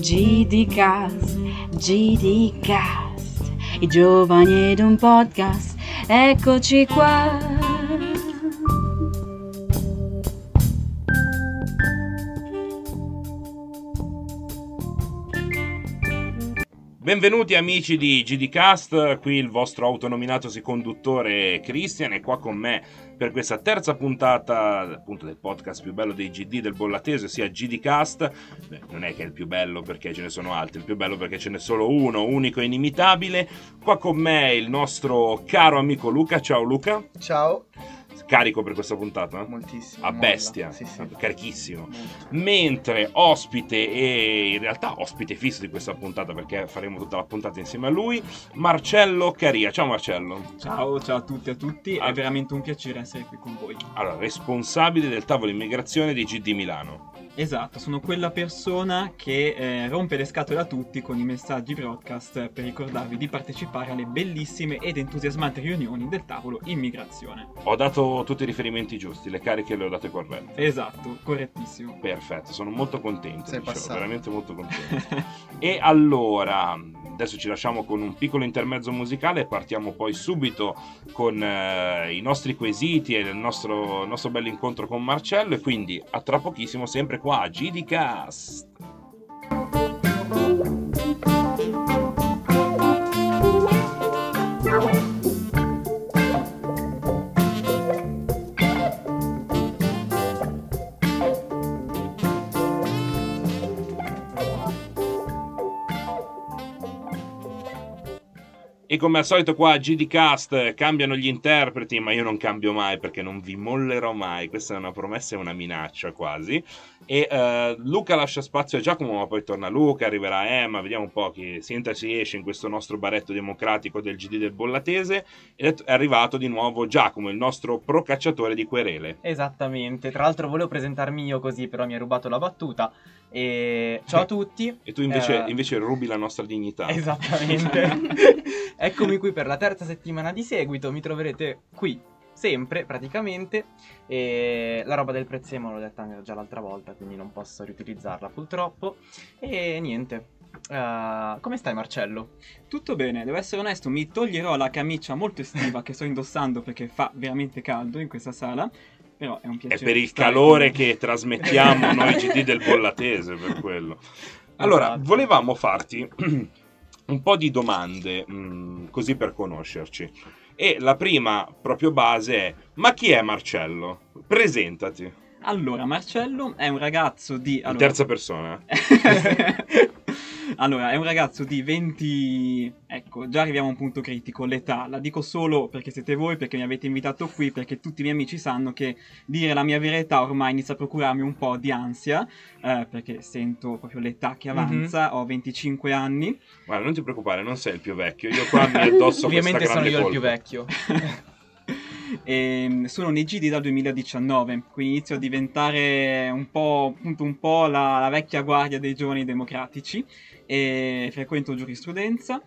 GDcast, GDcast, i giovani ed un podcast, eccoci qua. Benvenuti amici di GDcast, qui il vostro autonominato conduttore Christian è qua con me per questa terza puntata appunto del podcast più bello dei GD del Bollatese, sia GDcast. Beh, non è che è il più bello perché ce ne sono altri, il più bello perché ce n'è solo uno, unico e inimitabile. Qua con me il nostro caro amico Luca. Ciao Luca. Ciao carico per questa puntata? Moltissimo. A bestia, sì, sì. carichissimo. Mentre ospite e in realtà ospite fisso di questa puntata perché faremo tutta la puntata insieme a lui, Marcello Caria. Ciao Marcello. Ciao, ciao a tutti e a tutti, ah. è veramente un piacere essere qui con voi. Allora, responsabile del tavolo immigrazione di GD Milano. Esatto, sono quella persona che eh, rompe le scatole a tutti con i messaggi broadcast per ricordarvi di partecipare alle bellissime ed entusiasmanti riunioni del tavolo immigrazione. Ho dato tutti i riferimenti giusti, le cariche le ho date corrette. Esatto, correttissimo. Perfetto, sono molto contento, Sei dicevo, veramente molto contento. e allora, adesso ci lasciamo con un piccolo intermezzo musicale e partiamo poi subito con eh, i nostri quesiti e il nostro, nostro bello incontro con Marcello e quindi a tra pochissimo sempre qua a GDcast. E come al solito qua a GDcast cambiano gli interpreti, ma io non cambio mai perché non vi mollerò mai. Questa è una promessa e una minaccia quasi. E uh, Luca lascia spazio a Giacomo, ma poi torna Luca, arriverà Emma, vediamo un po' chi si entra e si esce in questo nostro baretto democratico del GD del Bollatese. Ed è arrivato di nuovo Giacomo, il nostro procacciatore di querele. Esattamente, tra l'altro volevo presentarmi io così, però mi ha rubato la battuta. E ciao a tutti. E tu invece, eh... invece rubi la nostra dignità. Esattamente. Eccomi qui per la terza settimana di seguito, mi troverete qui sempre praticamente e la roba del prezzemolo l'ho detta già l'altra volta quindi non posso riutilizzarla purtroppo e niente Uh, come stai Marcello? Tutto bene, devo essere onesto, mi toglierò la camicia molto estiva che sto indossando perché fa veramente caldo in questa sala, però è un piacere. È per il calore qui. che trasmettiamo noi GD del Bollatese, per quello. Allora, esatto. volevamo farti un po' di domande, mh, mm, così per conoscerci. E la prima, proprio base, è: ma chi è Marcello? Presentati. Allora, Marcello è un ragazzo di. Allora... Terza persona. Allora, è un ragazzo di 20... Ecco, già arriviamo a un punto critico, l'età. La dico solo perché siete voi, perché mi avete invitato qui, perché tutti i miei amici sanno che dire la mia vera età ormai inizia a procurarmi un po' di ansia, eh, perché sento proprio l'età che avanza, mm-hmm. ho 25 anni. Guarda, non ti preoccupare, non sei il più vecchio. Io qua mi addosso Ovviamente sono io colpa. il più vecchio. e ehm, sono nei GD dal 2019, quindi inizio a diventare un po', appunto, un po la, la vecchia guardia dei giovani democratici e frequento giurisprudenza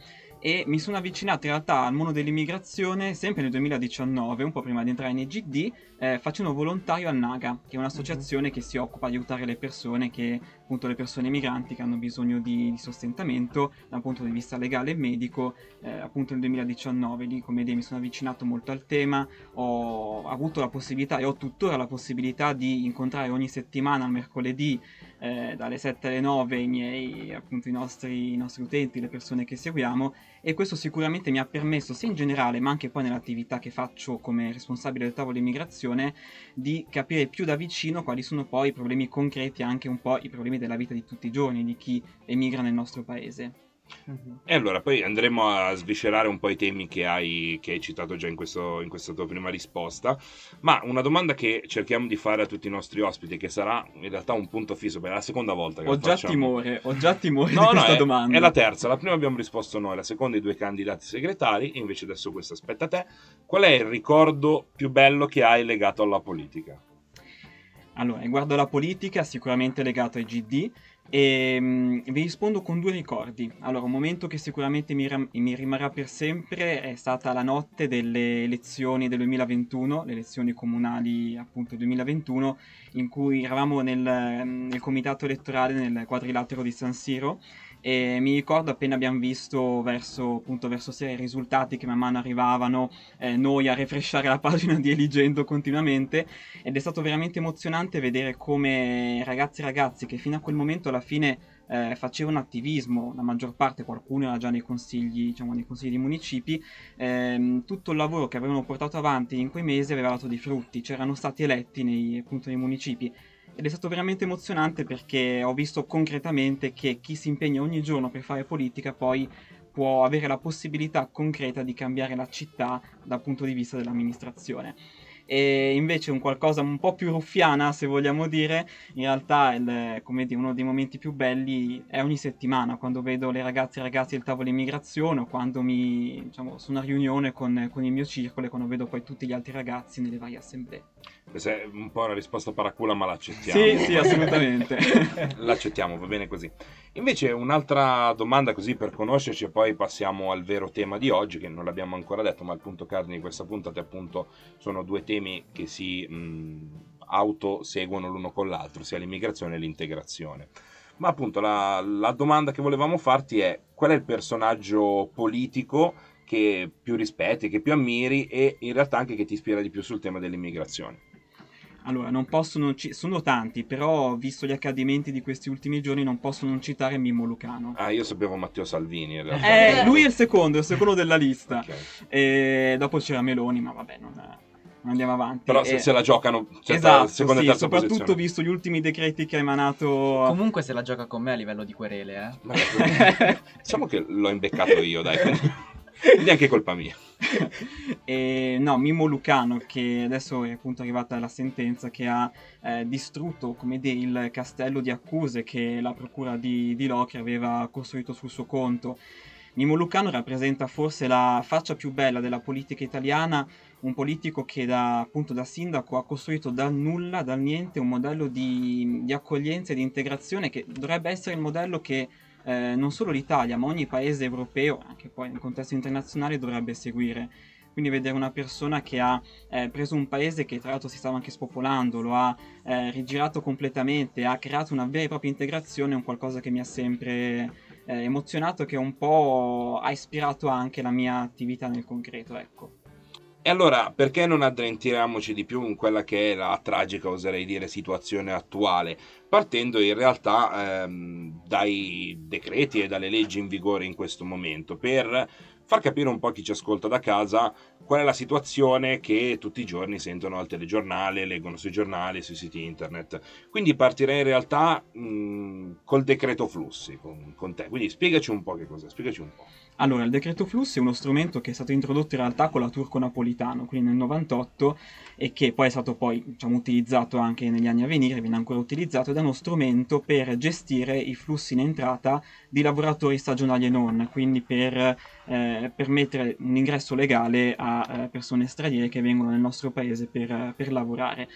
e mi sono avvicinato in realtà al mondo dell'immigrazione sempre nel 2019, un po' prima di entrare nei GD, eh, facendo volontario al NAGA, che è un'associazione mm-hmm. che si occupa di aiutare le persone, che, appunto le persone migranti che hanno bisogno di, di sostentamento da un punto di vista legale e medico, eh, appunto nel 2019, lì come dire mi sono avvicinato molto al tema, ho avuto la possibilità e ho tuttora la possibilità di incontrare ogni settimana, al mercoledì, eh, dalle 7 alle 9 i miei, appunto, i nostri, i nostri utenti, le persone che seguiamo e questo sicuramente mi ha permesso sia in generale ma anche poi nell'attività che faccio come responsabile del tavolo immigrazione di capire più da vicino quali sono poi i problemi concreti anche un po' i problemi della vita di tutti i giorni di chi emigra nel nostro paese. Uh-huh. E allora poi andremo a sviscerare un po' i temi che hai, che hai citato già in, questo, in, questa tua prima risposta, ma una domanda che cerchiamo di fare a tutti i nostri ospiti, che sarà in realtà un punto fisso, perché è la seconda volta che ho già facciamo. timore, ho già timore no, di questa è, domanda. È la terza, la prima abbiamo risposto noi, la seconda i due candidati segretari, invece adesso questo aspetta a te. Qual è il ricordo più bello che hai legato alla politica? Allora, riguardo alla politica, sicuramente legato ai GD, E mh, vi rispondo con due ricordi. Allora, un momento che sicuramente mi, ram- mi rimarrà per sempre è stata la notte delle elezioni del 2021, le elezioni comunali appunto 2021, in cui eravamo nel, nel comitato elettorale nel quadrilatero di San Siro e mi ricordo appena abbiamo visto verso, appunto, verso sera i risultati che man mano arrivavano, eh, noi a refreshare la pagina di Eligendo continuamente. Ed è stato veramente emozionante vedere come ragazzi e ragazzi che fino a quel momento alla fine eh, facevano attivismo, la maggior parte qualcuno era già nei consigli, diciamo, nei consigli di municipi, ehm, tutto il lavoro che avevano portato avanti in quei mesi aveva dato dei frutti, c'erano stati eletti nei, appunto, nei municipi ed è stato veramente emozionante perché ho visto concretamente che chi si impegna ogni giorno per fare politica poi può avere la possibilità concreta di cambiare la città dal punto di vista dell'amministrazione e invece un qualcosa un po' più ruffiana, se vogliamo dire, in realtà il, dire, uno dei momenti più belli è ogni settimana, quando vedo le ragazze e ragazzi del tavolo immigrazione o quando mi, diciamo, sono a riunione con, con il mio circolo e quando vedo poi tutti gli altri ragazzi nelle varie assemblee. Questa è un po' una risposta paracula, ma l'accettiamo. Sì, sì, assolutamente. l'accettiamo, va bene così. Invece un'altra domanda così per conoscerci e poi passiamo al vero tema di oggi, che non l'abbiamo ancora detto, ma il punto cardine di questa puntata appunto sono due temi che si mh, autoseguono l'uno con l'altro, sia l'immigrazione che l'integrazione. Ma appunto la, la domanda che volevamo farti è qual è il personaggio politico che più rispetti, che più ammiri e in realtà anche che ti ispira di più sul tema dell'immigrazione? Allora, non posso non ci... sono tanti, però visto gli accadimenti di questi ultimi giorni non posso non citare Mimmo Lucano. Ah, io sapevo Matteo Salvini in realtà. Eh, lui è il secondo, è il secondo della lista. Okay. E dopo c'era Meloni, ma vabbè, non, non andiamo avanti. Però se, e... se la giocano cioè, esatto, seconda sì, e terza soprattutto posizione. visto gli ultimi decreti che ha emanato. Comunque se la gioca con me a livello di querele, eh. Ma- diciamo che l'ho imbeccato io, dai. Quindi, quindi anche colpa mia. e, no, Mimmo Lucano, che adesso è appunto arrivata la sentenza che ha eh, distrutto come dire, il castello di accuse che la procura di, di Locri aveva costruito sul suo conto. Mimmo Lucano rappresenta forse la faccia più bella della politica italiana, un politico che da, appunto da sindaco ha costruito dal nulla, dal niente, un modello di, di accoglienza e di integrazione che dovrebbe essere il modello che eh, non solo l'Italia, ma ogni paese europeo, anche poi nel contesto internazionale, dovrebbe seguire. Quindi vedere una persona che ha eh, preso un paese che tra l'altro si stava anche spopolando, lo ha eh, rigirato completamente, ha creato una vera e propria integrazione, è un qualcosa che mi ha sempre eh, emozionato, che un po' ha ispirato anche la mia attività nel concreto, ecco. E allora, perché non addentriamoci di più in quella che è la tragica, oserei dire, situazione attuale, partendo in realtà ehm, dai decreti e dalle leggi in vigore in questo momento, per far capire un po' chi ci ascolta da casa qual è la situazione che tutti i giorni sentono al telegiornale, leggono sui giornali, sui siti internet. Quindi partirei in realtà mh, col decreto flussi con, con te. Quindi spiegaci un po' che cos'è, spiegaci un po'. Allora, il decreto flussi è uno strumento che è stato introdotto in realtà con la Turco Napolitano, quindi nel 98, e che poi è stato poi diciamo, utilizzato anche negli anni a venire, viene ancora utilizzato, ed è uno strumento per gestire i flussi in entrata di lavoratori stagionali e non, quindi per eh, permettere un ingresso legale a eh, persone straniere che vengono nel nostro paese per, per lavorare.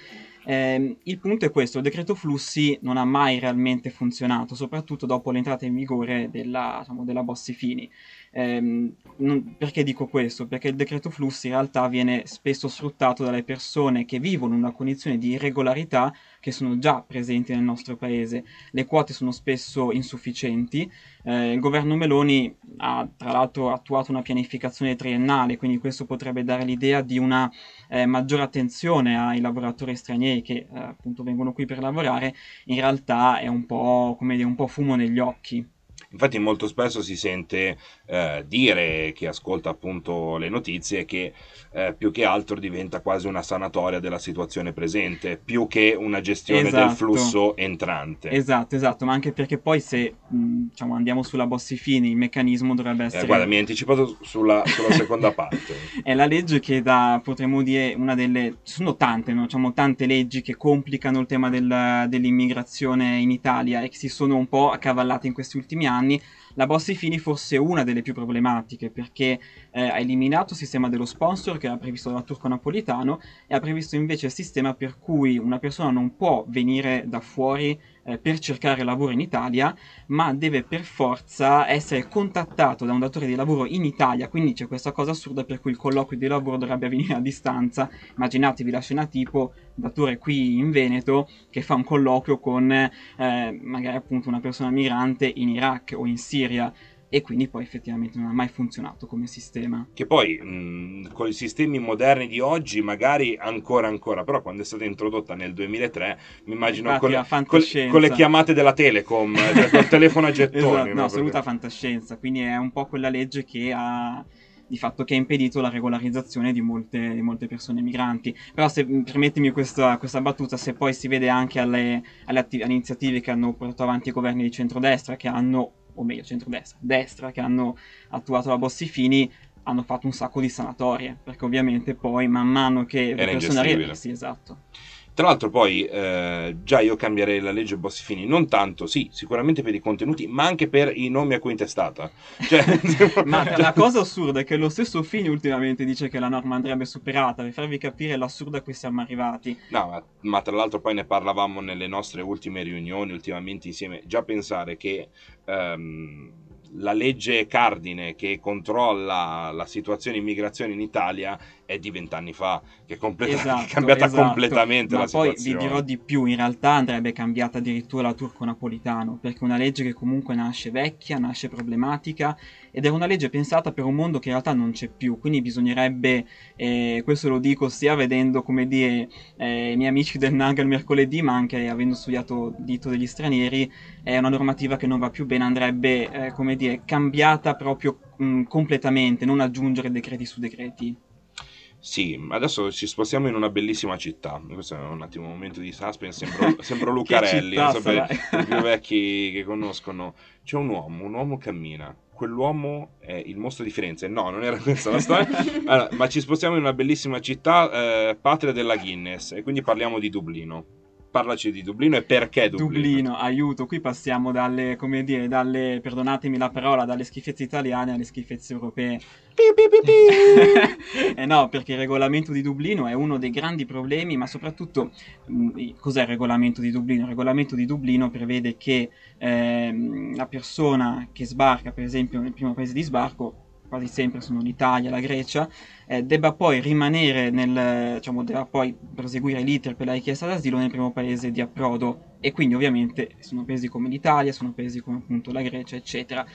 Eh, il punto è questo, il decreto flussi non ha mai realmente funzionato, soprattutto dopo l'entrata in vigore della, diciamo, della Bossi-Fini. Eh, non, perché dico questo? Perché il decreto flussi in realtà viene spesso sfruttato dalle persone che vivono una condizione di irregolarità che sono già presenti nel nostro paese. Le quote sono spesso insufficienti. Eh, il governo Meloni ha tra l'altro attuato una pianificazione triennale, quindi questo potrebbe dare l'idea di una eh, maggiore attenzione ai lavoratori stranieri che eh, appunto vengono qui per lavorare. In realtà è un po' come dire un po' fumo negli occhi. Infatti molto spesso si sente eh, dire chi ascolta appunto le notizie che eh, più che altro diventa quasi una sanatoria della situazione presente, più che una gestione Esatto. del flusso entrante. Esatto, esatto, ma anche perché poi se diciamo, andiamo sulla Bossi-Fini, il meccanismo dovrebbe essere... Eh, guarda, mi hai anticipato sulla, sulla seconda parte. È la legge che da, potremmo dire, una delle... Sono tante, no? diciamo, tante leggi che complicano il tema del- dell'immigrazione in Italia e che si sono un po' accavallate in questi ultimi anni anni la Bossi-Fini fosse una delle più problematiche perché eh, ha eliminato il sistema dello sponsor che era previsto dal turco napolitano e ha previsto invece il sistema per cui una persona non può venire da fuori eh, per cercare lavoro in Italia, ma deve per forza essere contattato da un datore di lavoro in Italia, quindi c'è questa cosa assurda per cui il colloquio di lavoro dovrebbe avvenire a distanza. Immaginatevi la scena tipo datore qui in Veneto che fa un colloquio con eh, magari appunto una persona migrante in Iraq o in Siria e quindi poi effettivamente non ha mai funzionato come sistema. Che poi mh, con i sistemi moderni di oggi magari ancora ancora, però quando è stata introdotta nel 2003 mi immagino con le, con, con le, chiamate della Telecom, cioè col telefono a gettoni. esatto, no, assoluta fantascienza, quindi è un po' quella legge che ha di fatto che ha impedito la regolarizzazione di molte, di molte persone migranti. Però se permettimi questa, questa, battuta, se poi si vede anche alle, alle, atti- alle iniziative che hanno portato avanti i governi di centrodestra, che hanno o meglio centrodestra, destra, che hanno attuato la Bossi-Fini, hanno fatto un sacco di sanatorie, perché ovviamente poi man mano che le persone arrivano... Sì, esatto. Tra l'altro poi eh, già io cambierei la legge Bossi-Fini, non tanto, sì, sicuramente per i contenuti, ma anche per i nomi a cui intestata. Cioè, ma cioè... la cosa assurda è che lo stesso Fini ultimamente dice che la norma andrebbe superata, per farvi capire l'assurdo a cui siamo arrivati. No, ma, ma tra l'altro poi ne parlavamo nelle nostre ultime riunioni, ultimamente insieme, già pensare che... Um, la legge cardine che controlla la situazione immigrazione in Italia è di vent'anni fa, che è, completa- esatto, è cambiata esatto. completamente Ma la poi situazione. vi dirò di più, in realtà andrebbe cambiata addirittura la turco-napolitano, perché è una legge che comunque nasce vecchia, nasce problematica, ed è una legge pensata per un mondo che in realtà non c'è più, quindi bisognerebbe, eh, questo lo dico sia vedendo, come dire, eh, i miei amici del Nagel mercoledì, ma anche avendo studiato dito degli stranieri, è una normativa che non va più bene, andrebbe, eh, come dire, cambiata proprio mh, completamente, non aggiungere decreti su decreti. Sì, adesso ci spostiamo in una bellissima città. Questo è un attimo un momento di suspense. Sembro, sembro Lucarelli, per i più vecchi che conoscono. C'è un uomo, un uomo cammina. Quell'uomo è il mostro di Firenze. No, non era questa la storia. Allora, ma ci spostiamo in una bellissima città, eh, patria della Guinness, e quindi parliamo di Dublino parlaci di Dublino e perché Dublino. Dublino, aiuto, qui passiamo dalle, come dire, dalle, perdonatemi la parola, dalle schifezze italiane alle schifezze europee. eh no, perché il regolamento di Dublino è uno dei grandi problemi, ma soprattutto mh, mm, cos'è il regolamento di Dublino? Il regolamento di Dublino prevede che eh, la persona che sbarca, per esempio, nel primo paese di sbarco, quasi sempre sono l'Italia, la Grecia, eh, debba poi rimanere nel, diciamo, debba poi proseguire l'iter per la richiesta d'asilo nel primo paese di approdo e quindi ovviamente sono paesi come l'Italia, sono paesi come appunto la Grecia, eccetera.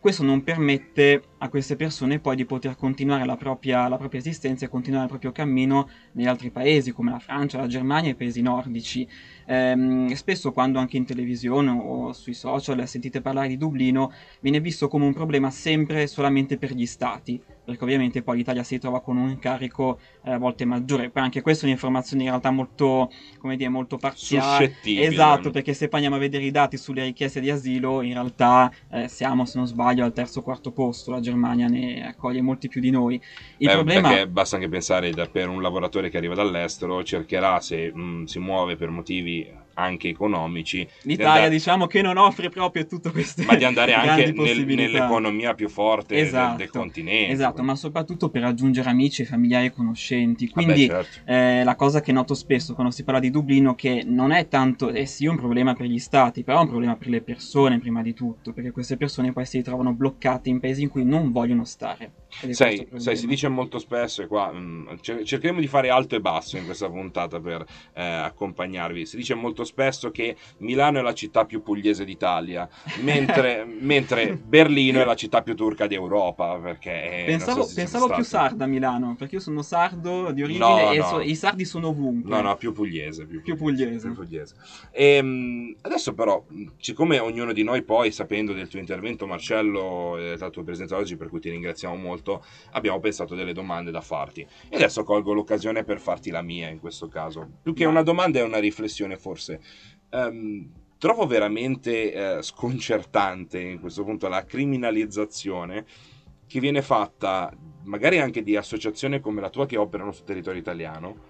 Questo non permette a queste persone poi di poter continuare la propria, la propria esistenza e continuare il proprio cammino negli altri paesi come la Francia, la Germania e i paesi nordici. Ehm, spesso quando anche in televisione o sui social sentite parlare di Dublino viene visto come un problema sempre solamente per gli stati, perché ovviamente poi l'Italia si trova con un incarico eh, a volte maggiore. Poi anche questa è un'informazione in realtà molto, come dire, molto parziale. Esatto, perché se poi andiamo a vedere i dati sulle richieste di asilo, in realtà eh, siamo, se non sbaglio, al terzo o quarto posto, la Germania ne accoglie molti più di noi. Il Beh, problema... Perché basta anche pensare da, per un lavoratore che arriva dall'estero, cercherà se mh, mm, si muove per motivi anche economici. L'Italia andare... diciamo che non offre proprio tutto questo. Ma di andare anche nel, nell'economia più forte esatto, del, del, continente. Esatto, ma soprattutto per raggiungere amici, familiari e conoscenti. Quindi Vabbè, certo. eh, la cosa che noto spesso quando si parla di Dublino che non è tanto, è sì un problema per gli stati, però è un problema per le persone prima di tutto, perché queste persone poi si ritrovano bloccate in paesi in cui non vogliono stare. Sai, sai, si dice molto spesso, e qua mh, mm, cercheremo di fare alto e basso in questa puntata per eh, accompagnarvi. Si dice molto spesso che Milano è la città più pugliese d'Italia, mentre, mentre Berlino è la città più turca d'Europa. Perché pensavo, so pensavo più sarda a Milano, perché io sono sardo di origine no, e no. So, i sardi sono ovunque. No, no, più pugliese. Più, più pugliese. Più pugliese. E, ehm, adesso però, siccome ognuno di noi poi, sapendo del tuo intervento, Marcello, è stato presente oggi, per cui ti ringraziamo molto molto, abbiamo pensato delle domande da farti. E adesso colgo l'occasione per farti la mia in questo caso. Più che una domanda è una riflessione forse. Um, trovo veramente eh, sconcertante in questo punto la criminalizzazione che viene fatta magari anche di associazioni come la tua che operano sul territorio italiano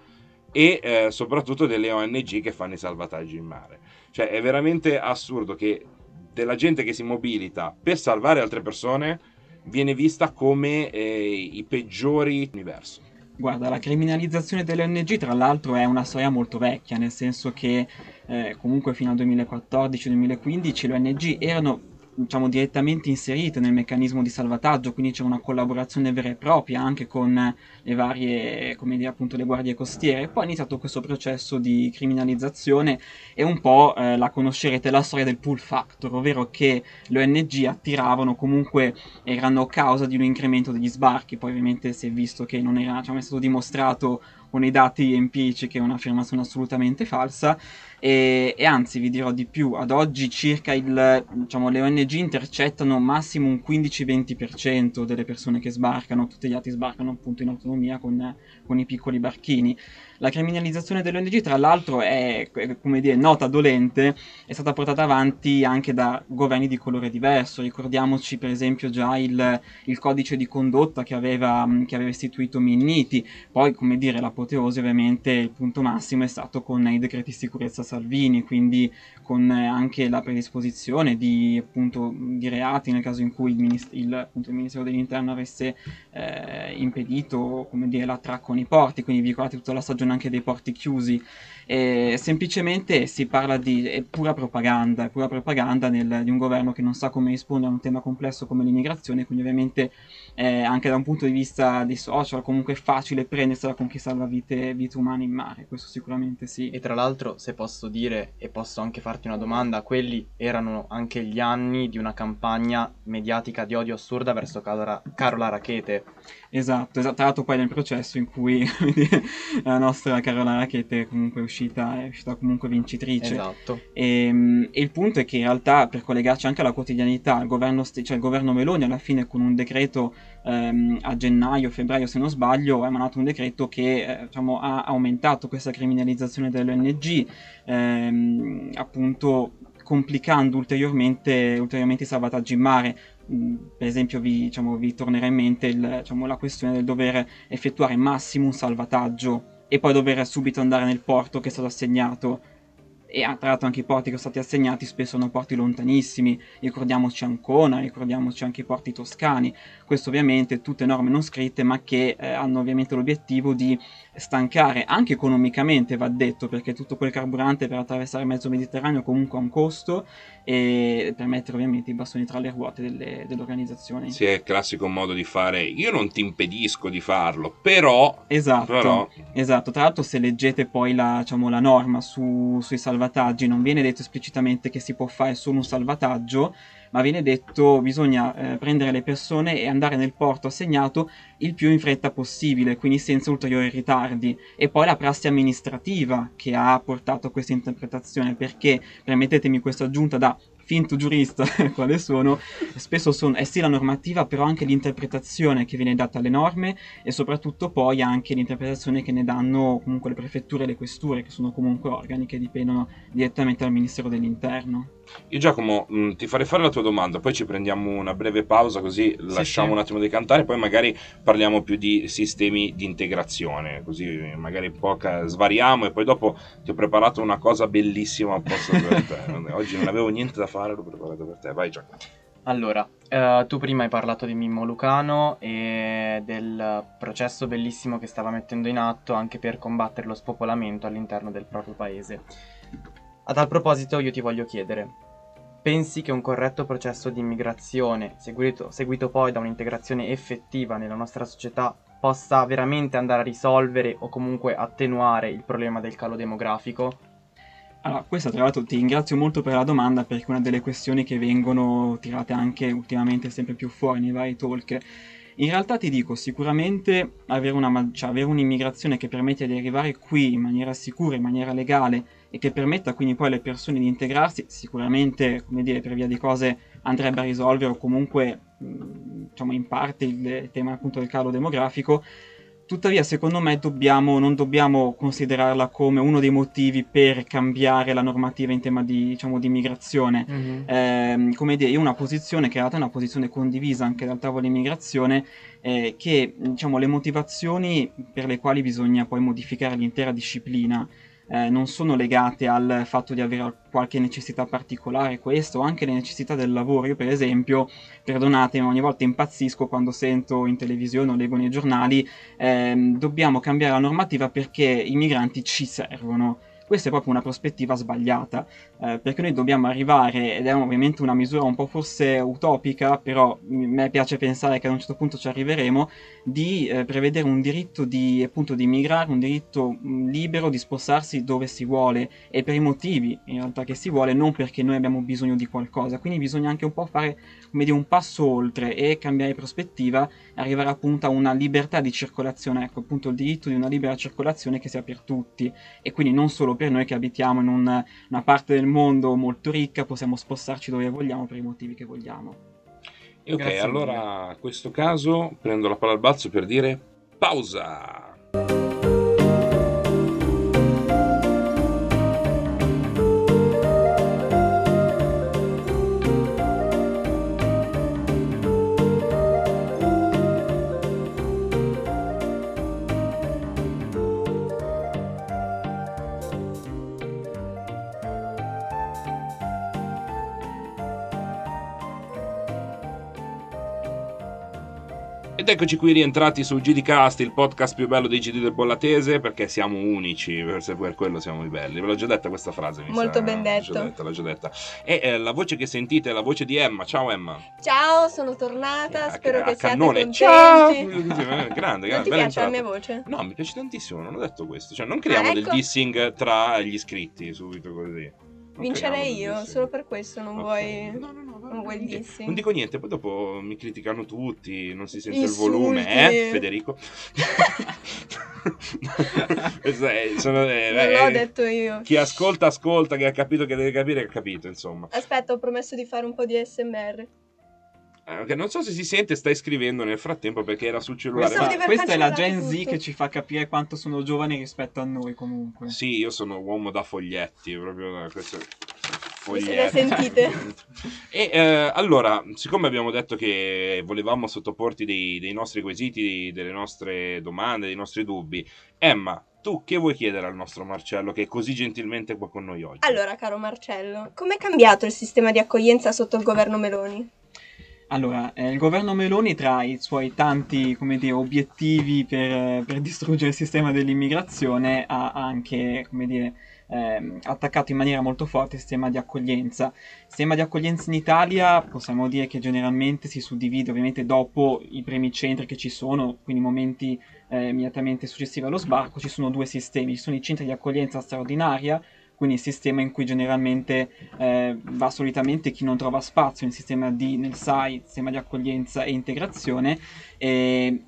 e eh, soprattutto delle ONG che fanno i salvataggi in mare. Cioè è veramente assurdo che della gente che si mobilita per salvare altre persone viene vista come eh, i peggiori universo. Guarda, la criminalizzazione delle ONG tra l'altro è una storia molto vecchia, nel senso che eh, comunque fino al 2014-2015 le ONG erano diciamo, direttamente inserite nel meccanismo di salvataggio, quindi c'è una collaborazione vera e propria anche con le varie, come dire, appunto, le guardie costiere. Poi è iniziato questo processo di criminalizzazione e un po' eh, la conoscerete la storia del pull factor, ovvero che le ONG attiravano, comunque erano causa di un incremento degli sbarchi. Poi ovviamente si è visto che non era, diciamo, è stato dimostrato con i dati empirici che è un'affermazione assolutamente falsa e, e, anzi vi dirò di più, ad oggi circa il, diciamo, le ONG intercettano massimo un 15-20% delle persone che sbarcano, tutti gli altri sbarcano appunto in autonomia con, con i piccoli barchini. La criminalizzazione delle ONG, tra l'altro, è come dire, nota dolente, è stata portata avanti anche da governi di colore diverso. Ricordiamoci, per esempio, già il, il codice di condotta che aveva, che aveva istituito Minniti. Poi, come dire, l'apoteosi, ovviamente, il punto massimo è stato con i decreti sicurezza Salvini, quindi con anche la predisposizione di, appunto, di reati nel caso in cui il, minist- il, appunto, il Ministero dell'Interno avesse eh, impedito come dire, l'attracco nei porti, quindi vincolati tutta la stagione anche dei porti chiusi. E semplicemente si parla di pura propaganda, pura propaganda nel, di un governo che non sa come rispondere a un tema complesso come l'immigrazione, quindi ovviamente eh, anche da un punto di vista dei social comunque è facile prendersela con chi salva vite, vite umane in mare, questo sicuramente sì. E tra l'altro, se posso dire e posso anche farti una domanda, quelli erano anche gli anni di una campagna mediatica di odio assurda verso Carola Rachete. Esatto, esatto, tra l'altro poi nel processo in cui la nostra Carola comunque è uscita, è uscita comunque vincitrice. Esatto. E, ehm, e, il punto è che in realtà, per collegarci anche alla quotidianità, il governo, cioè il governo Meloni alla fine con un decreto ehm, a gennaio, febbraio se non sbaglio, ha emanato un decreto che eh, diciamo, ha aumentato questa criminalizzazione delle ONG, ehm, appunto complicando ulteriormente, ulteriormente i salvataggi in mare. Mm, per esempio vi, diciamo, vi tornerà in mente il, diciamo, la questione del dover effettuare massimo un salvataggio e poi dover subito andare nel porto che è stato assegnato. E tra l'altro anche i porti che sono stati assegnati spesso sono porti lontanissimi, ricordiamoci Ancona, ricordiamoci anche i porti toscani, questo ovviamente tutte norme non scritte ma che eh, hanno ovviamente l'obiettivo di stancare anche economicamente va detto perché tutto quel carburante per attraversare mezzo Mediterraneo comunque ha un costo e per mettere ovviamente i bastoni tra le ruote delle, delle organizzazioni. Sì, è il classico modo di fare io non ti impedisco di farlo, però... Esatto, però... esatto. tra l'altro se leggete poi la, diciamo, la norma su, sui salvataggi non viene detto esplicitamente che si può fare solo un salvataggio, ma viene detto bisogna eh, prendere le persone e andare nel porto assegnato il più in fretta possibile, quindi senza ulteriori ritardi. E poi la prassi amministrativa che ha portato a questa interpretazione, perché permettetemi questa aggiunta da finto giurista quale sono, spesso sono, è sì la normativa, però anche l'interpretazione che viene data alle norme e soprattutto poi anche l'interpretazione che ne danno comunque le prefetture e le questure, che sono comunque organi che dipendono direttamente dal Ministero dell'Interno. Io Giacomo mh, mm, ti farei fare la tua domanda, poi ci prendiamo una breve pausa così sì, lasciamo sì. un attimo di cantare, poi magari parliamo più di sistemi di integrazione, così magari un po' svariamo e poi dopo ti ho preparato una cosa bellissima apposta per te. Oggi non avevo niente da fare, l'ho preparato per te. Vai Giacomo. Allora, eh, tu prima hai parlato di Mimmo Lucano e del processo bellissimo che stava mettendo in atto anche per combattere lo spopolamento all'interno del proprio paese. A tal proposito io ti voglio chiedere, pensi che un corretto processo di immigrazione, seguito, seguito poi da un'integrazione effettiva nella nostra società, possa veramente andare a risolvere o comunque attenuare il problema del calo demografico? Allora, questa tra l'altro ti ringrazio molto per la domanda perché una delle questioni che vengono tirate anche ultimamente sempre più fuori nei vari talk. In realtà ti dico, sicuramente avere, una, cioè, avere un'immigrazione che permette di arrivare qui in maniera sicura, in maniera legale, e che permetta quindi poi alle persone di integrarsi, sicuramente, come dire, per via di cose andrebbe a risolvere o comunque, diciamo, in parte il tema appunto del calo demografico. Tuttavia, secondo me, dobbiamo, non dobbiamo considerarla come uno dei motivi per cambiare la normativa in tema di, diciamo, di immigrazione. Mm-hmm. Eh, come dire, è una posizione che in realtà è una posizione condivisa anche dal tavolo immigrazione, eh, che diciamo, le motivazioni per le quali bisogna poi modificare l'intera disciplina eh, non sono legate al fatto di avere qualche necessità particolare, questo, anche le necessità del lavoro. Io per esempio, perdonatemi, ogni volta impazzisco quando sento in televisione o leggo nei giornali, ehm, dobbiamo cambiare la normativa perché i migranti ci servono. Questa è proprio una prospettiva sbagliata, eh, perché noi dobbiamo arrivare, ed è ovviamente una misura un po' forse utopica, però a me piace pensare che ad un certo punto ci arriveremo, di eh, prevedere un diritto di, appunto, di migrare, un diritto mh, libero di spostarsi dove si vuole e per i motivi in realtà che si vuole, non perché noi abbiamo bisogno di qualcosa. Quindi bisogna anche un po' fare dire, un passo oltre e cambiare prospettiva, arrivare appunto a una libertà di circolazione, ecco appunto il diritto di una libera circolazione che sia per tutti e quindi non solo per noi che abitiamo in un, una parte del mondo molto ricca, possiamo spostarci dove vogliamo per i motivi che vogliamo. E ok, Grazie allora a questo caso prendo la palla al balzo per dire pausa. Eccoci qui rientrati su GDcast, il podcast più bello dei GD del Bollatese, perché siamo unici, per quello siamo i belli. Ve l'ho già detta questa frase, mi Molto sa. ben L'ho già detto. detta, l'ho già detta. E eh, la voce che sentite è la voce di Emma. Ciao Emma. Ciao, sono tornata, A- spero a che siate cannone. contenti. Ciao! Grande, grande, Non ti piace la entrata. mia voce? No, mi piace tantissimo, non ho detto questo. Cioè, non creiamo Ah, del ecco. dissing tra gli iscritti subito così. Vincerei io, solo per questo non Ok. vuoi... No, no, no, non vuoi il dissing. Non dico niente, poi dopo mi criticano tutti, non si sente il Insulti. volume, eh, Federico? Sono- eh, Non eh, l'ho detto io. Chi ascolta, ascolta, chi ha capito che deve capire, ha capito, insomma. Aspetta, ho promesso di fare un po' di SMR. Eh, ok, non so se si sente, stai scrivendo nel frattempo perché era sul cellulare. Ma- questa è la Gen Z tutto. che ci fa capire quanto sono giovani rispetto a noi comunque. Sì, io sono uomo da foglietti, proprio da questo Mi siete foglietti. sentite? E eh, allora, siccome abbiamo detto che volevamo sottoporti dei, dei nostri quesiti, delle nostre domande, dei nostri dubbi, Emma, tu che vuoi chiedere al nostro Marcello che è così gentilmente qua con noi oggi? Allora, caro Marcello, com'è cambiato il sistema di accoglienza sotto il governo Meloni? Allora, eh, il governo Meloni tra i suoi tanti, come dire, obiettivi per, per distruggere il sistema dell'immigrazione ha anche, come dire, ehm, attaccato in maniera molto forte il sistema di accoglienza. Il sistema di accoglienza in Italia possiamo dire che generalmente si suddivide ovviamente dopo i primi centri che ci sono, quindi momenti eh, immediatamente successivi allo sbarco, ci sono due sistemi, ci sono i centri di accoglienza straordinaria, quindi il sistema in cui generalmente eh, va solitamente chi non trova spazio nel sistema di, nel SAI, sistema di accoglienza e integrazione, e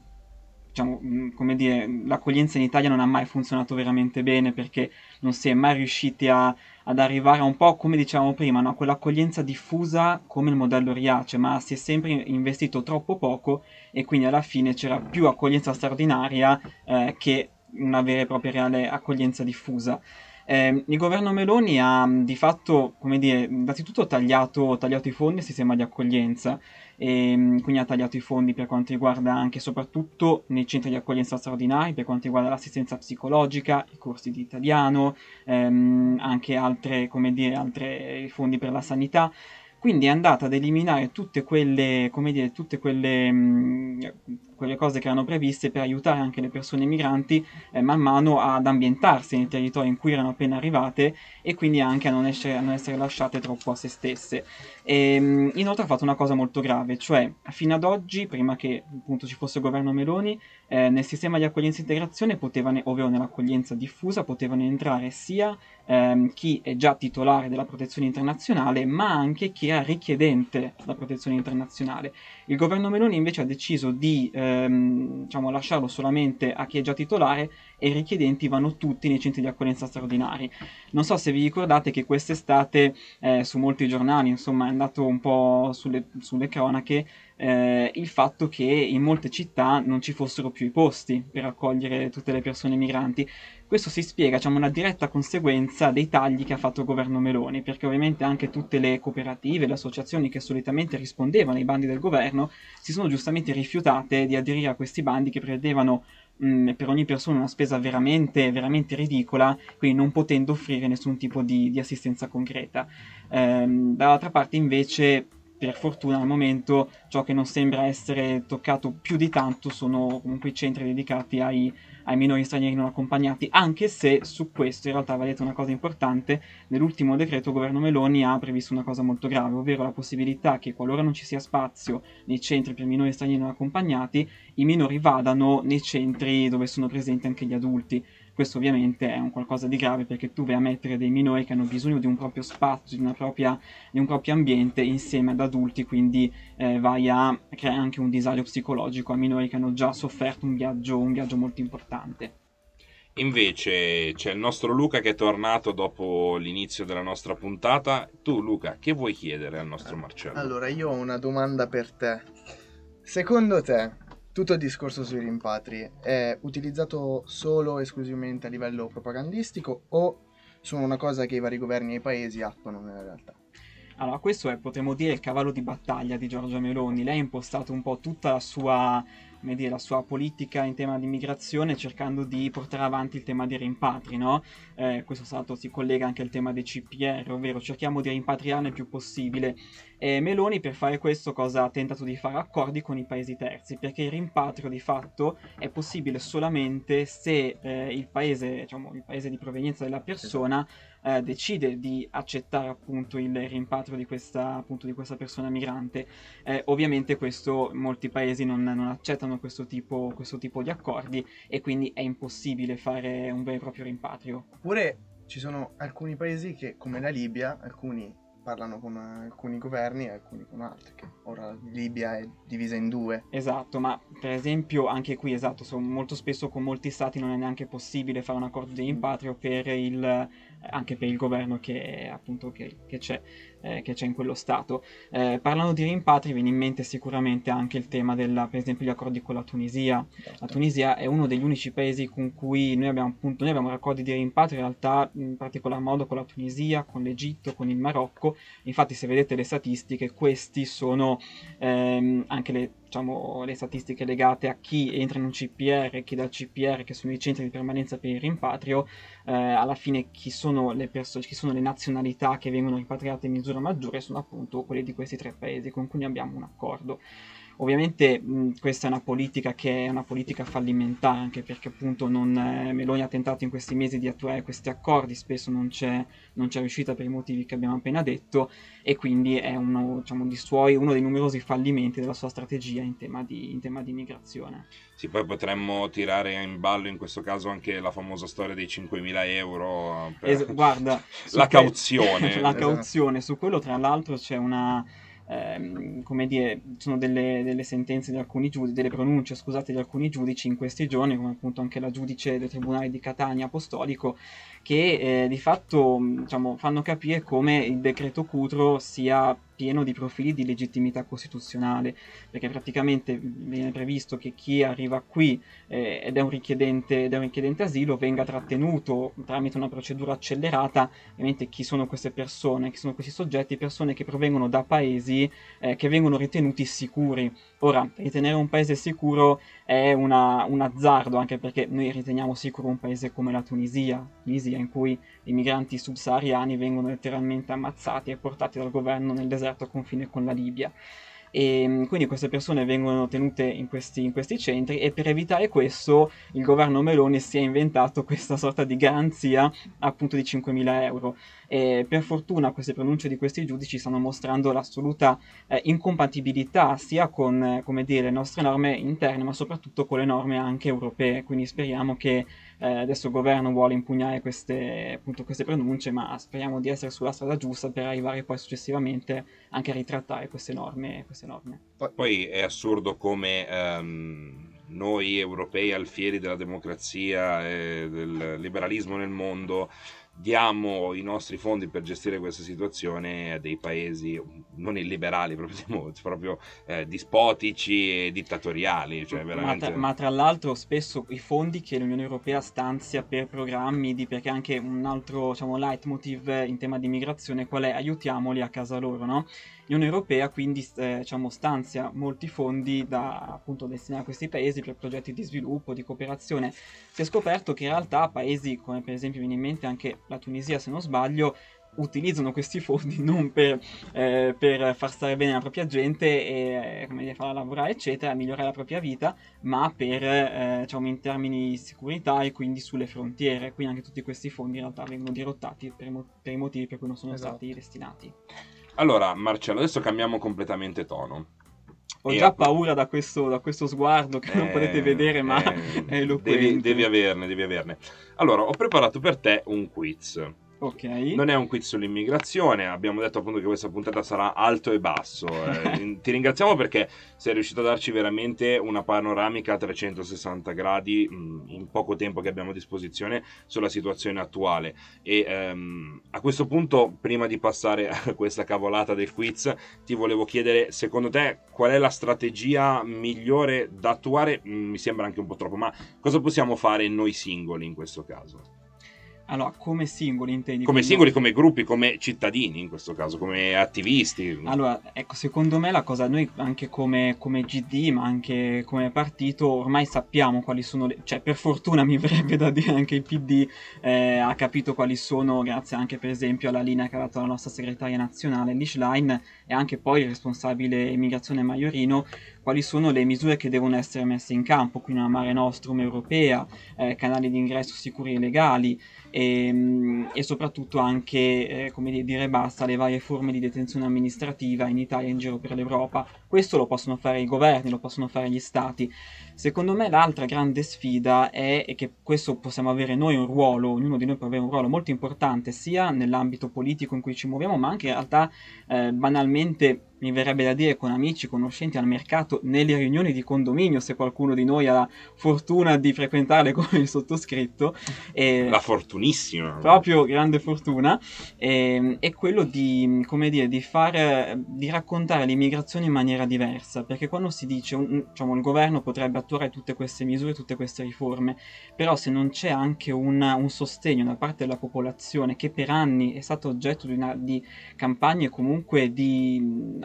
diciamo, mh, come dire, l'accoglienza in Italia non ha mai funzionato veramente bene perché non si è mai riusciti a, ad arrivare a un po' come dicevamo prima, no? quell'accoglienza diffusa come il modello Riace, ma si è sempre investito troppo poco e quindi alla fine c'era più accoglienza straordinaria eh, che una vera e propria reale accoglienza diffusa. Eh, il governo Meloni ha mh, di fatto, come dire, innanzitutto tagliato, tagliato i fondi al sistema di accoglienza, e, mh, quindi ha tagliato i fondi per quanto riguarda anche e soprattutto nei centri di accoglienza straordinari, per quanto riguarda l'assistenza psicologica, i corsi di italiano, ehm, anche altre fondi per la sanità. Quindi è andata ad eliminare tutte quelle, come dire, tutte quelle, mh, quelle cose che erano previste per aiutare anche le persone migranti eh, man mano ad ambientarsi nei territori in cui erano appena arrivate e quindi anche a non essere, a non essere lasciate troppo a se stesse. E, mh, inoltre ha fatto una cosa molto grave, cioè fino ad oggi, prima che appunto ci fosse il governo Meloni, eh, nel sistema di accoglienza e integrazione potevano, ovvero nell'accoglienza diffusa, potevano entrare sia ehm, chi è già titolare della protezione internazionale, ma anche chi era richiedente la protezione internazionale. Il governo Meloni invece ha deciso di ehm, diciamo, lasciarlo solamente a chi è già titolare e i richiedenti vanno tutti nei centri di accoglienza straordinari. Non so se vi ricordate che quest'estate eh, su molti giornali, insomma, è andato un po' sulle, sulle cronache eh, il fatto che in molte città non ci fossero più i posti per accogliere tutte le persone migranti. Questo si spiega, diciamo, una diretta conseguenza dei tagli che ha fatto il governo Meloni, perché ovviamente anche tutte le cooperative, le associazioni che solitamente rispondevano ai bandi del governo si sono giustamente rifiutate di aderire a questi bandi che prevedevano mh, per ogni persona una spesa veramente, veramente ridicola, quindi non potendo offrire nessun tipo di, di assistenza concreta. Ehm, dall'altra parte invece per fortuna al momento ciò che non sembra essere toccato più di tanto sono comunque i centri dedicati ai, ai minori stranieri non accompagnati, anche se su questo in realtà va detto una cosa importante, nell'ultimo decreto il governo Meloni ha previsto una cosa molto grave, ovvero la possibilità che qualora non ci sia spazio nei centri per minori stranieri non accompagnati, i minori vadano nei centri dove sono presenti anche gli adulti. Questo ovviamente è un qualcosa di grave perché tu vai a mettere dei minori che hanno bisogno di un proprio spazio, di, propria, di un proprio ambiente insieme ad adulti, quindi eh, vai a creare anche un disagio psicologico a minori che hanno già sofferto un viaggio, un viaggio molto importante. Invece c'è il nostro Luca che è tornato dopo l'inizio della nostra puntata. Tu Luca, che vuoi chiedere al nostro Marcello? Allora, io ho una domanda per te. Secondo te, tutto il discorso sui rimpatri è utilizzato solo esclusivamente a livello propagandistico o sono una cosa che i vari governi e i paesi attuano nella realtà? Allora, questo è, potremmo dire, il cavallo di battaglia di Giorgia Meloni. Lei ha impostato un po' tutta la sua dire, la sua politica in tema di immigrazione cercando di portare avanti il tema dei rimpatri, no? Eh, questo stato si collega anche al tema dei CPR, ovvero cerchiamo di rimpatriarne il più possibile. E Meloni per fare questo cosa ha tentato di fare? Accordi con i paesi terzi, perché il rimpatrio di fatto è possibile solamente se eh, il, paese, diciamo, il paese di provenienza della persona eh, decide di accettare appunto il rimpatrio di questa, appunto, di questa persona migrante. Eh, ovviamente questo molti paesi non, non accettano questo tipo, questo tipo di accordi e quindi è impossibile fare un vero e proprio rimpatrio. Oppure ci sono alcuni paesi che, come la Libia, alcuni parlano con alcuni governi e alcuni con altri. Che ora Libia è divisa in due. Esatto, ma per esempio anche qui, esatto, molto spesso con molti stati non è neanche possibile fare un accordo di rimpatrio per il, anche per il governo che, appunto, che, che, c'è, eh, che c'è in quello Stato. Eh, parlando di rimpatri viene in mente sicuramente anche il tema della, per esempio, gli accordi con la Tunisia. Certo. La Tunisia è uno degli unici paesi con cui noi abbiamo appunto, noi abbiamo accordi di rimpatrio in realtà in particolar modo con la Tunisia, con l'Egitto, con il Marocco. Infatti se vedete le statistiche questi sono ehm, anche le diciamo, le statistiche legate a chi entra in un CPR e chi dal CPR, che sono i centri di permanenza per il rimpatrio, eh, alla fine chi sono, le persone, chi sono le nazionalità che vengono rimpatriate in misura maggiore sono appunto quelle di questi tre paesi con cui abbiamo un accordo. Ovviamente mh, questa è una politica che è una politica fallimentare, anche perché appunto non, eh, Meloni ha tentato in questi mesi di attuare questi accordi, spesso non c'è, non c'è riuscita per i motivi che abbiamo appena detto e quindi è uno, diciamo, suoi, uno dei numerosi fallimenti della sua strategia in tema di, in tema di migrazione. Sì, poi potremmo tirare in ballo in questo caso anche la famosa storia dei 5.000 euro per Es- guarda, la cauzione. la cauzione, su quello tra l'altro c'è una ehm, come dire, sono delle, delle sentenze di alcuni giudici, delle pronunce, scusate, di alcuni giudici in questi giorni, come appunto anche la giudice del Tribunale di Catania Apostolico, che eh, di fatto diciamo, fanno capire come il decreto Cutro sia pieno di profili di legittimità costituzionale, perché praticamente viene previsto che chi arriva qui eh, ed, è un richiedente, ed è un richiedente asilo venga trattenuto tramite una procedura accelerata, ovviamente chi sono queste persone, chi sono questi soggetti, persone che provengono da paesi eh, che vengono ritenuti sicuri. Ora, ritenere un paese sicuro è una, un azzardo, anche perché noi riteniamo sicuro un paese come la Tunisia, Tunisia in cui i migranti subsahariani vengono letteralmente ammazzati e portati dal governo nel deserto a confine con la Libia. E mm, quindi queste persone vengono tenute in questi, in questi, centri e per evitare questo il governo Meloni si è inventato questa sorta di garanzia appunto di 5.000 euro. E per fortuna queste pronunce di questi giudici stanno mostrando l'assoluta eh, incompatibilità sia con eh, dire, le nostre norme interne ma soprattutto con le norme anche europee. Quindi speriamo che eh, adesso il governo vuole impugnare queste, appunto, queste pronunce ma speriamo di essere sulla strada giusta per arrivare poi successivamente anche a ritrattare queste norme, queste norme. Poi è assurdo come ehm, noi europei alfieri della democrazia e del liberalismo nel mondo diamo i nostri fondi per gestire questa situazione a dei paesi non illiberali, proprio, proprio eh, dispotici e dittatoriali. Cioè Ma, veramente... tra, ma tra l'altro spesso i fondi che l'Unione Europea stanzia per programmi, di, perché anche un altro diciamo, leitmotiv in tema di migrazione qual è? Aiutiamoli a casa loro, no? L'Unione Europea quindi eh, diciamo, stanzia molti fondi da appunto destinare a questi paesi per progetti di sviluppo, di cooperazione. Si è scoperto che in realtà paesi come per esempio viene in mente anche la Tunisia se non sbaglio utilizzano questi fondi non per, eh, per far stare bene la propria gente e eh, come dire, farla lavorare eccetera, migliorare la propria vita, ma per eh, diciamo in termini di sicurezza e quindi sulle frontiere. Quindi anche tutti questi fondi in realtà vengono dirottati per, i mo- per i motivi per cui non sono Esatto. stati destinati. Allora, Marcello, adesso cambiamo completamente tono. Ho E già app- paura da questo, da questo sguardo che non Eh, potete vedere, ma eh, è eloquente. devi, devi averne, devi averne. Allora, ho preparato per te un quiz. Ok. Non è un quiz sull'immigrazione, abbiamo detto appunto che questa puntata sarà alto e basso. Eh, ti ringraziamo perché sei riuscito a darci veramente una panoramica a 360 gradi mh, in poco tempo che abbiamo a disposizione sulla situazione attuale. E ehm, a questo punto, prima di passare a questa cavolata del quiz, ti volevo chiedere, secondo te, qual è la strategia migliore da attuare? Mm, Mi sembra anche un po' troppo, ma cosa possiamo fare noi singoli in questo caso? Allora, come singoli intendi? come Quindi- singoli, come gruppi, come cittadini in questo caso, come attivisti. Allora, ecco, secondo me la cosa, noi anche come, come GD, ma anche come partito, ormai sappiamo quali sono le... cioè per fortuna mi verrebbe da dire anche il PD eh, ha capito quali sono, grazie anche per esempio alla linea che ha dato la nostra segretaria nazionale, Lischlein, e anche poi il responsabile immigrazione Maiorino, quali sono le misure che devono essere messe in campo, quindi una mare nostrum europea, eh, canali di ingresso sicuri e legali, e, mm, e soprattutto anche eh, come dire basta alle varie forme di detenzione amministrativa in Italia e in giro per l'Europa. Questo lo possono fare i governi, lo possono fare gli stati. Secondo me l'altra grande sfida è, è che questo possiamo avere noi un ruolo, ognuno di noi può avere un ruolo molto importante sia nell'ambito politico in cui ci muoviamo, ma anche in realtà eh, banalmente mi verrebbe da dire con amici, conoscenti al mercato, nelle riunioni di condominio, se qualcuno di noi ha la fortuna di frequentarle come il sottoscritto. E La fortunissima. proprio grande fortuna ehm, è quello di come dire di fare di raccontare l'immigrazione in maniera diversa perché quando si dice un- diciamo il governo potrebbe attuare tutte queste misure tutte queste riforme però se non c'è anche un, un sostegno da parte della popolazione che per anni è stato oggetto di, una- di campagne comunque di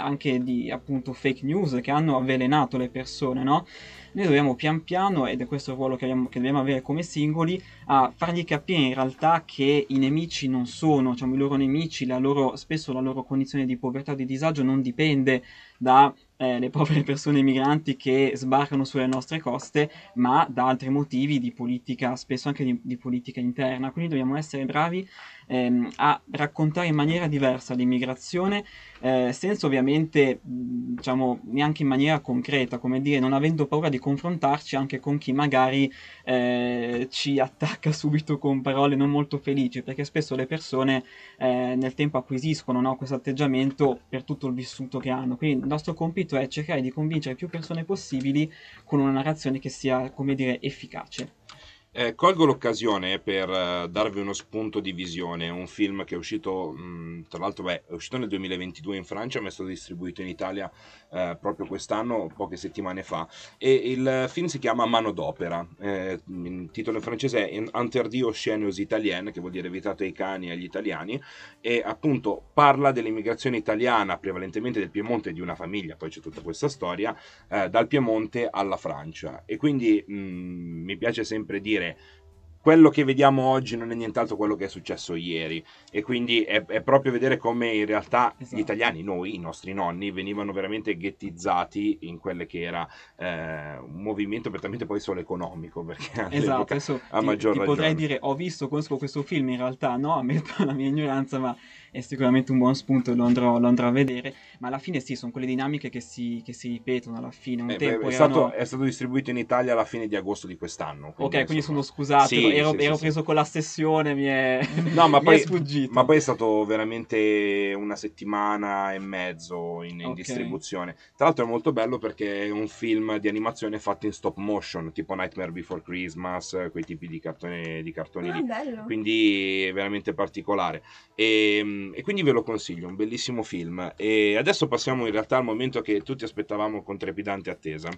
anche di appunto fake news che hanno avvelenato le persone no? noi dobbiamo pian piano ed è questo il ruolo che, abbiamo- che dobbiamo avere come singoli a fargli capire in realtà che i nemici non sono, diciamo, i loro nemici, la loro, spesso la loro condizione di povertà o di disagio non dipende da eh, le povere persone migranti che sbarcano sulle nostre coste, ma da altri motivi di politica, spesso anche di, di politica interna. Quindi dobbiamo essere bravi ehm, a raccontare in maniera diversa l'immigrazione, eh, senza ovviamente, diciamo, neanche in maniera concreta, come dire, non avendo paura di confrontarci anche con chi magari eh, ci attacca subito con parole non molto felici, perché spesso le persone eh, nel tempo acquisiscono no, questo atteggiamento per tutto il vissuto che hanno. Quindi il nostro compito è cercare di convincere più persone possibili con una narrazione che sia, come dire, efficace. Eh, colgo l'occasione per eh, darvi uno spunto di visione, un film che è uscito, mh, tra l'altro beh, è uscito nel 2022 in Francia, ma è stato distribuito in Italia eh, proprio quest'anno, poche settimane fa, e il film si chiama Manodopera, eh, il titolo in francese è Interdit aux italiennes, che vuol dire vietato ai cani e agli italiani, e appunto parla dell'immigrazione italiana, prevalentemente del Piemonte, di una famiglia, poi c'è tutta questa storia, eh, dal Piemonte alla Francia. E quindi mh, mi piace sempre dire quello che vediamo oggi non è nient'altro quello che è successo ieri e quindi è, è proprio vedere come in realtà Esatto. gli italiani, noi, i nostri nonni, venivano veramente ghettizzati in quelle che era eh, un movimento prettamente poi solo economico perché Esatto, adesso a ti, maggior ti ragione. potrei dire ho visto, conosco questo film, in realtà no, ammetto la mia ignoranza, ma è sicuramente un buon spunto, lo andrò, lo andrò a vedere, ma alla fine sì, sono quelle dinamiche che si, che si ripetono alla fine. Un Eh, tempo beh, è, erano- stato, è stato distribuito in Italia alla fine di agosto di quest'anno. Ok, quindi sono scusato, Sì, ero, sì, ero sì, preso sì. con la sessione, mi è, No, ma mi poi, è sfuggito. ma poi è stato veramente una settimana e mezzo in, in Ok. distribuzione. Tra l'altro è molto bello perché è un film di animazione fatto in stop motion, tipo Nightmare Before Christmas, quei tipi di cartoni, di cartoni Ah, lì. bello. Quindi è veramente particolare. E, e quindi ve lo consiglio, un bellissimo film. E adesso passiamo in realtà al momento che tutti aspettavamo con trepidante attesa.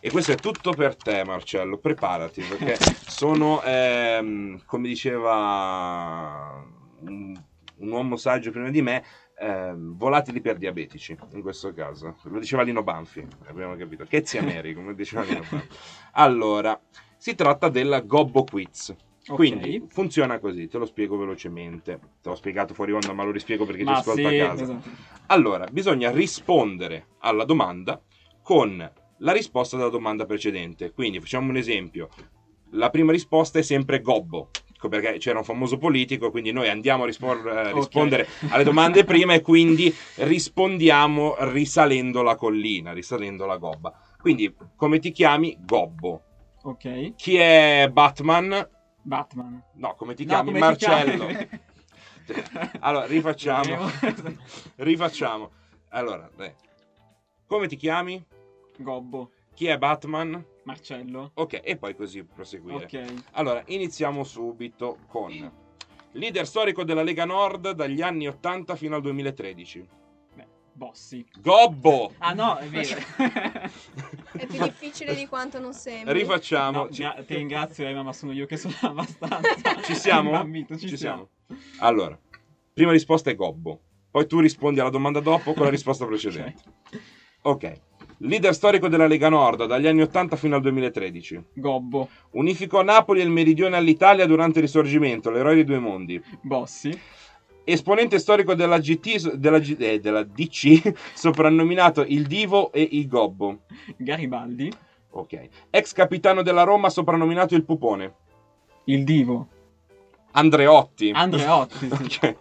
E questo è tutto per te, Marcello. Preparati, perché sono, ehm, come diceva un, un uomo saggio prima di me, ehm, volatili per diabetici, in questo caso. Lo diceva Lino Banfi, abbiamo capito. Che zia Mary, come diceva Lino Banfi. Allora, si tratta della Gobbo Quiz. Quindi funziona così, te lo spiego velocemente. Te l'ho spiegato fuori onda, ma lo rispiego perché ci Ma ascolta sì, a casa. esatto. Allora, bisogna rispondere alla domanda con la risposta della domanda precedente. Quindi facciamo un esempio. La prima risposta è sempre gobbo, perché c'era un famoso politico, quindi noi andiamo a rispor- eh, rispondere alle domande prima e quindi rispondiamo risalendo la collina, risalendo la gobba. Quindi, come ti chiami? Gobbo. Ok, Chi è Batman? Batman. No, come ti No, chiami? come ti Marcello. chiami? allora, rifacciamo. Rifacciamo. Allora, dai. come ti chiami? Gobbo, Chi è Batman? Marcello. Ok, e poi così proseguire. Ok, Allora, iniziamo subito con leader storico della Lega Nord dagli anni 80 fino al 2013. Bossi. Gobbo! Ah no, è vero. È più difficile di quanto non sembra. Rifacciamo. No, Ci- gra- ti ringrazio Emma, ma sono io che sono abbastanza Ci siamo? imbambito, ci, Ci siamo. Allora, prima risposta è Gobbo. Poi tu rispondi alla domanda dopo con la risposta precedente. Ok. Leader storico della Lega Nord dagli anni 80 fino al 2013. Gobbo, Unificò Napoli e il meridione all'Italia durante il Risorgimento, l'eroe dei due mondi. Bossi, Esponente storico della, GT, della, G- eh, della DC, soprannominato il Divo e il Gobbo. Garibaldi, Ok. Ex capitano della Roma, soprannominato il Pupone. il Divo, Andreotti. Andreotti, sì. Ok.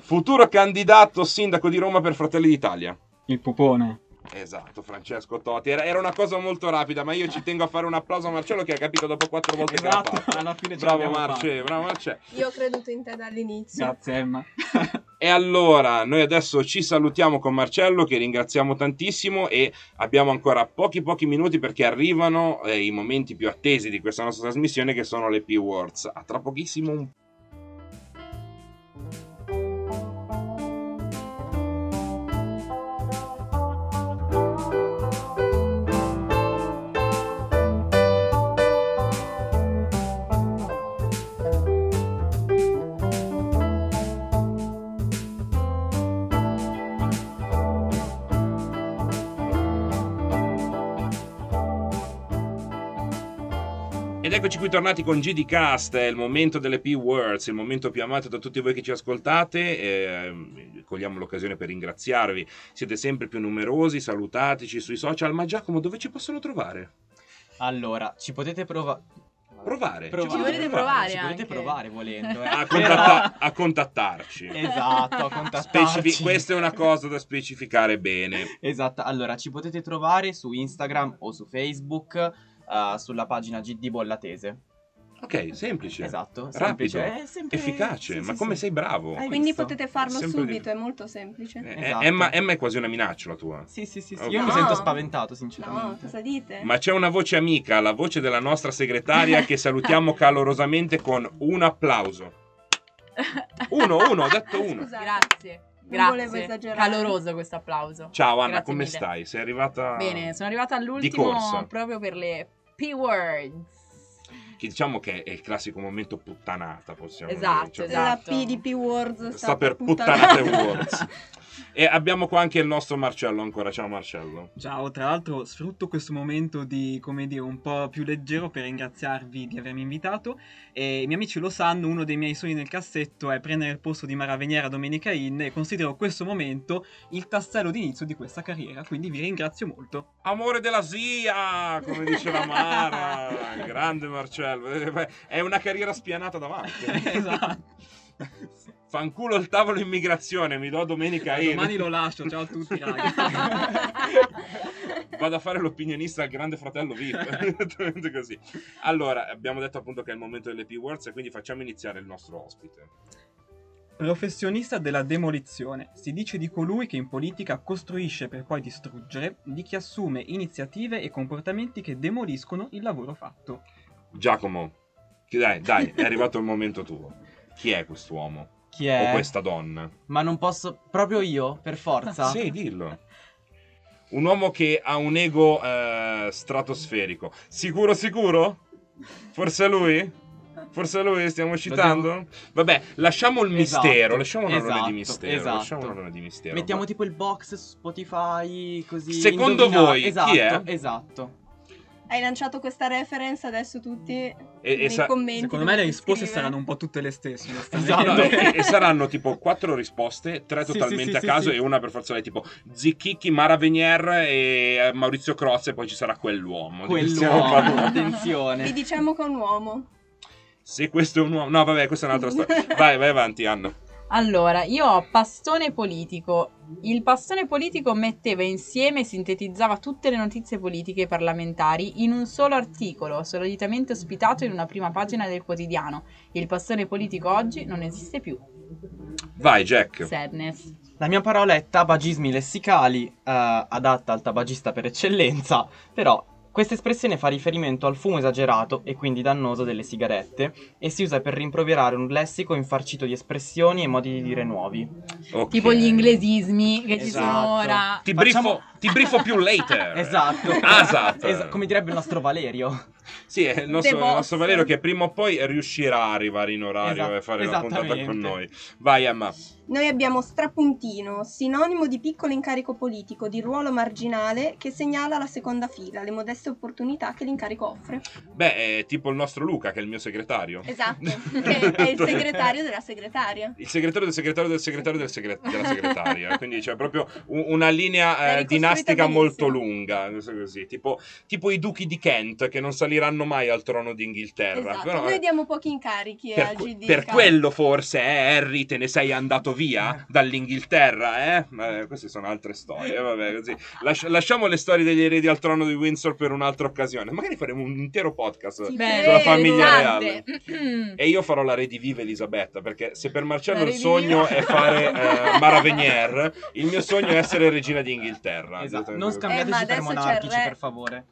Futuro candidato sindaco di Roma per Fratelli d'Italia. il Pupone. Esatto, Francesco Totti. Era, era una cosa molto rapida, ma io ci tengo a fare un applauso a Marcello che ha capito dopo quattro volte che l'ha Esatto, fatto. alla fine Bravo Marce, bravo Marce. Io ho creduto in te dall'inizio. Grazie Emma. E allora, noi adesso ci salutiamo con Marcello che ringraziamo tantissimo e abbiamo ancora pochi pochi minuti perché arrivano eh, i momenti più attesi di questa nostra trasmissione che sono le P-Words. A tra pochissimo un eccoci qui tornati con GD Cast, è il momento delle P-Words, il momento più amato da tutti voi che ci ascoltate. eh, cogliamo l'occasione per ringraziarvi, siete sempre più numerosi, salutateci sui social. Ma Giacomo, dove ci possono trovare? Allora, ci potete provare. Provare. Provare. Ci volete provare Ci potete anche. provare volendo. eh. A, contatta- a contattarci. Esatto, a contattarci. Specifi- questa è una cosa da specificare bene. Esatto, allora ci potete trovare su Instagram o su Facebook eh, sulla pagina GD Bollatese. Ok, semplice. Esatto, Rapido, semplice, sempre- efficace. sì, ma sì, come sì. sei bravo? Hai Quindi visto? potete farlo Sempre di- subito, è molto semplice. Eh, Esatto. Emma, Emma è quasi una minaccia la tua. Sì, sì, sì, sì. Ok. Io mi No. sento spaventato, No, sinceramente. cosa dite? Ma c'è una voce amica, la voce della nostra segretaria, che salutiamo calorosamente con un applauso. Uno, uno, ho detto uno. Scusate. Grazie. Non volevo Grazie. esagerare. Caloroso questo applauso. Ciao Anna, Grazie come mille. stai? Sei arrivata... Bene, sono arrivata Di all'ultimo corsa. proprio per le P-words. Che diciamo che è il classico momento puttanata, possiamo Esatto, dire. Cioè, La esatto. P di P-Words sta, Sta per puttanate. puttanate words. E abbiamo qua anche il nostro Marcello ancora. Ciao Marcello. Ciao, tra l'altro sfrutto questo momento di, come dire, un po' più leggero per ringraziarvi di avermi invitato e i miei amici lo sanno, uno dei miei sogni nel cassetto è prendere il posto di Mara Veniera Domenica In e considero questo momento il tassello d'inizio di questa carriera, quindi vi ringrazio molto. Amore della zia, come dice la Mara. Grande Marcello. Eh, È una carriera spianata davanti. esatto. Fanculo il tavolo immigrazione, mi do domenica in. Domani lo lascio, ciao a tutti ragazzi. Vado a fare l'opinionista al grande fratello VIP. Esattamente così. Allora, abbiamo detto appunto che è il momento delle P-Words e quindi facciamo iniziare il nostro ospite. Professionista della demolizione. Si dice di colui che in politica costruisce per poi distruggere, di chi assume iniziative e comportamenti che demoliscono il lavoro fatto. Giacomo, chi- dai, dai, è arrivato il momento tuo. Chi è quest'uomo? Chi O è? questa donna? Ma non posso. Proprio io, per forza. Sì, dillo. Un uomo che ha un ego eh, stratosferico. Sicuro, sicuro? Forse è lui? Forse è lui, stiamo citando? Vabbè, lasciamo il Esatto, mistero, lasciamo un alone di esatto, mistero. esatto. Lasciamo un di mistero. Mettiamo Ma- tipo il box su Spotify così. Secondo indovina- voi chi esatto, è? Esatto. Hai lanciato questa reference, adesso tutti e nei sa- commenti. Secondo me le risposte scrivere. saranno un po' tutte le stesse. Esatto. E, e saranno tipo quattro risposte, tre Sì, totalmente sì, a sì, caso sì. e una per forza lei tipo Zicchicchi, Mara Venier e eh, Maurizio Croz e poi ci sarà quell'uomo. Quell'uomo. Vi attenzione. diciamo che è un uomo. Se questo è un uomo... No, vabbè, questa è un'altra storia. Vai, vai avanti, Anna. Allora, io ho pastone politico. Il pastone politico metteva insieme e sintetizzava tutte le notizie politiche e parlamentari in un solo articolo, solitamente ospitato in una prima pagina del quotidiano. Il pastone politico oggi non esiste più. Vai, Jack. Sadness. La mia parola è tabagismi lessicali, eh, adatta al tabagista per eccellenza, però questa espressione fa riferimento al fumo esagerato e quindi dannoso delle sigarette e si usa per rimproverare un lessico infarcito di espressioni e modi di dire nuovi. Ok. Tipo gli inglesismi che ci sono Esatto. ora. Ti Facciamo- brifo, ti brifo più later. Esatto. Asap. Esa- come direbbe il nostro Valerio. Sì, è il nostro, il nostro. Valerio che prima o poi riuscirà a arrivare in orario Esat- e fare la puntata con noi. Vai, Emma. Noi abbiamo strapuntino, sinonimo di piccolo incarico politico, di ruolo marginale che segnala la seconda fila, le modeste opportunità che l'incarico offre. Beh, è tipo il nostro Luca, che è il mio segretario. Esatto, che è il segretario della segretaria. Il segretario del segretario del segretario del segre- della segretaria. Quindi c'è proprio un- una linea eh, ricostruita dinastica molto lunga. Così. Tipo, tipo i duchi di Kent che non saliranno mai al trono d'Inghilterra. Esatto, Però, noi eh, diamo pochi incarichi per, al que- GD. per quello forse, eh, Harry, te ne sei andato via dall'Inghilterra, eh? Ma, eh, queste sono altre storie, vabbè, così. Lascia- lasciamo le storie degli eredi al trono di Windsor per un'altra occasione. Magari faremo un intero podcast Sì, Beh, sulla famiglia pesante. reale. E io farò la rediviva Elisabetta, perché se per Marcello il sogno è fare eh, Mara Venier, il mio sogno è essere regina d'Inghilterra. Esatto. Esattamente Non così. Eh, scambiateci per monarchici, re. per favore.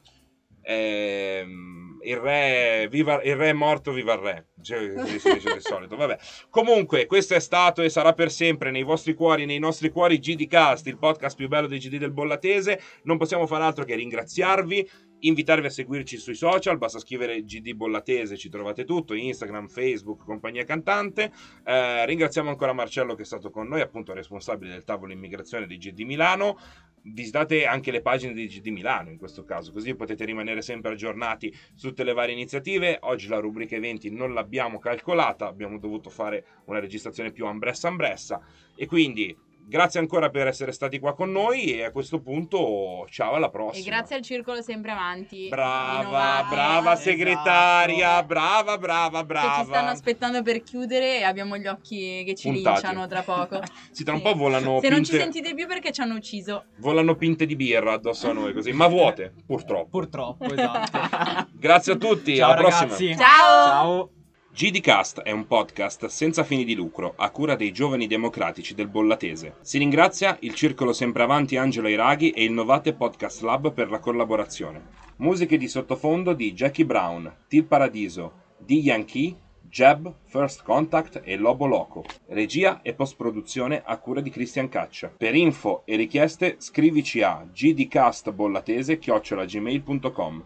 Ehm, il re, viva, il re è morto, viva il re. Cioè, di solito. Vabbè. Comunque, questo è stato e sarà per sempre nei vostri cuori, nei nostri cuori GDcast, il podcast più bello dei GD del Bollatese. Non possiamo fare altro che ringraziarvi, invitarvi a seguirci sui social. Basta scrivere GD Bollatese, ci trovate tutto: Instagram, Facebook, compagnia cantante. Eh, ringraziamo ancora Marcello che è stato con noi, appunto responsabile del tavolo immigrazione di GD Milano visitate anche le pagine di GD Milano in questo caso, così potete rimanere sempre aggiornati su tutte le varie iniziative. Oggi la rubrica eventi non l'abbiamo calcolata, abbiamo dovuto fare una registrazione più ambressa ambressa e quindi grazie ancora per essere stati qua con noi e a questo punto ciao alla E prossima. grazie al circolo sempre avanti. Brava, brava Esatto. segretaria, brava, brava, brava. Che ci stanno aspettando per chiudere e abbiamo gli occhi che ci Puntati. linciano tra poco. Sì, tra un Sì. po' volano Se non ci pinte, sentite più perché ci hanno ucciso. volano pinte di birra addosso a noi così, ma vuote, purtroppo. Purtroppo, esatto. Grazie a tutti, Ciao alla prossima. ragazzi. Ciao! Ciao. GDcast è un podcast senza fini di lucro a cura dei giovani democratici del Bollatese. Si ringrazia il Circolo Sempravanti Angelo Iraghi e il Novate Podcast Lab per la collaborazione. Musiche di sottofondo di Jackie Brown, Til Paradiso, D. Yankee, Jab, First Contact e Lobo Loco. Regia e post-produzione a cura di Cristian Caccia. Per info e richieste scrivici a gdcastbollatese-gmail.com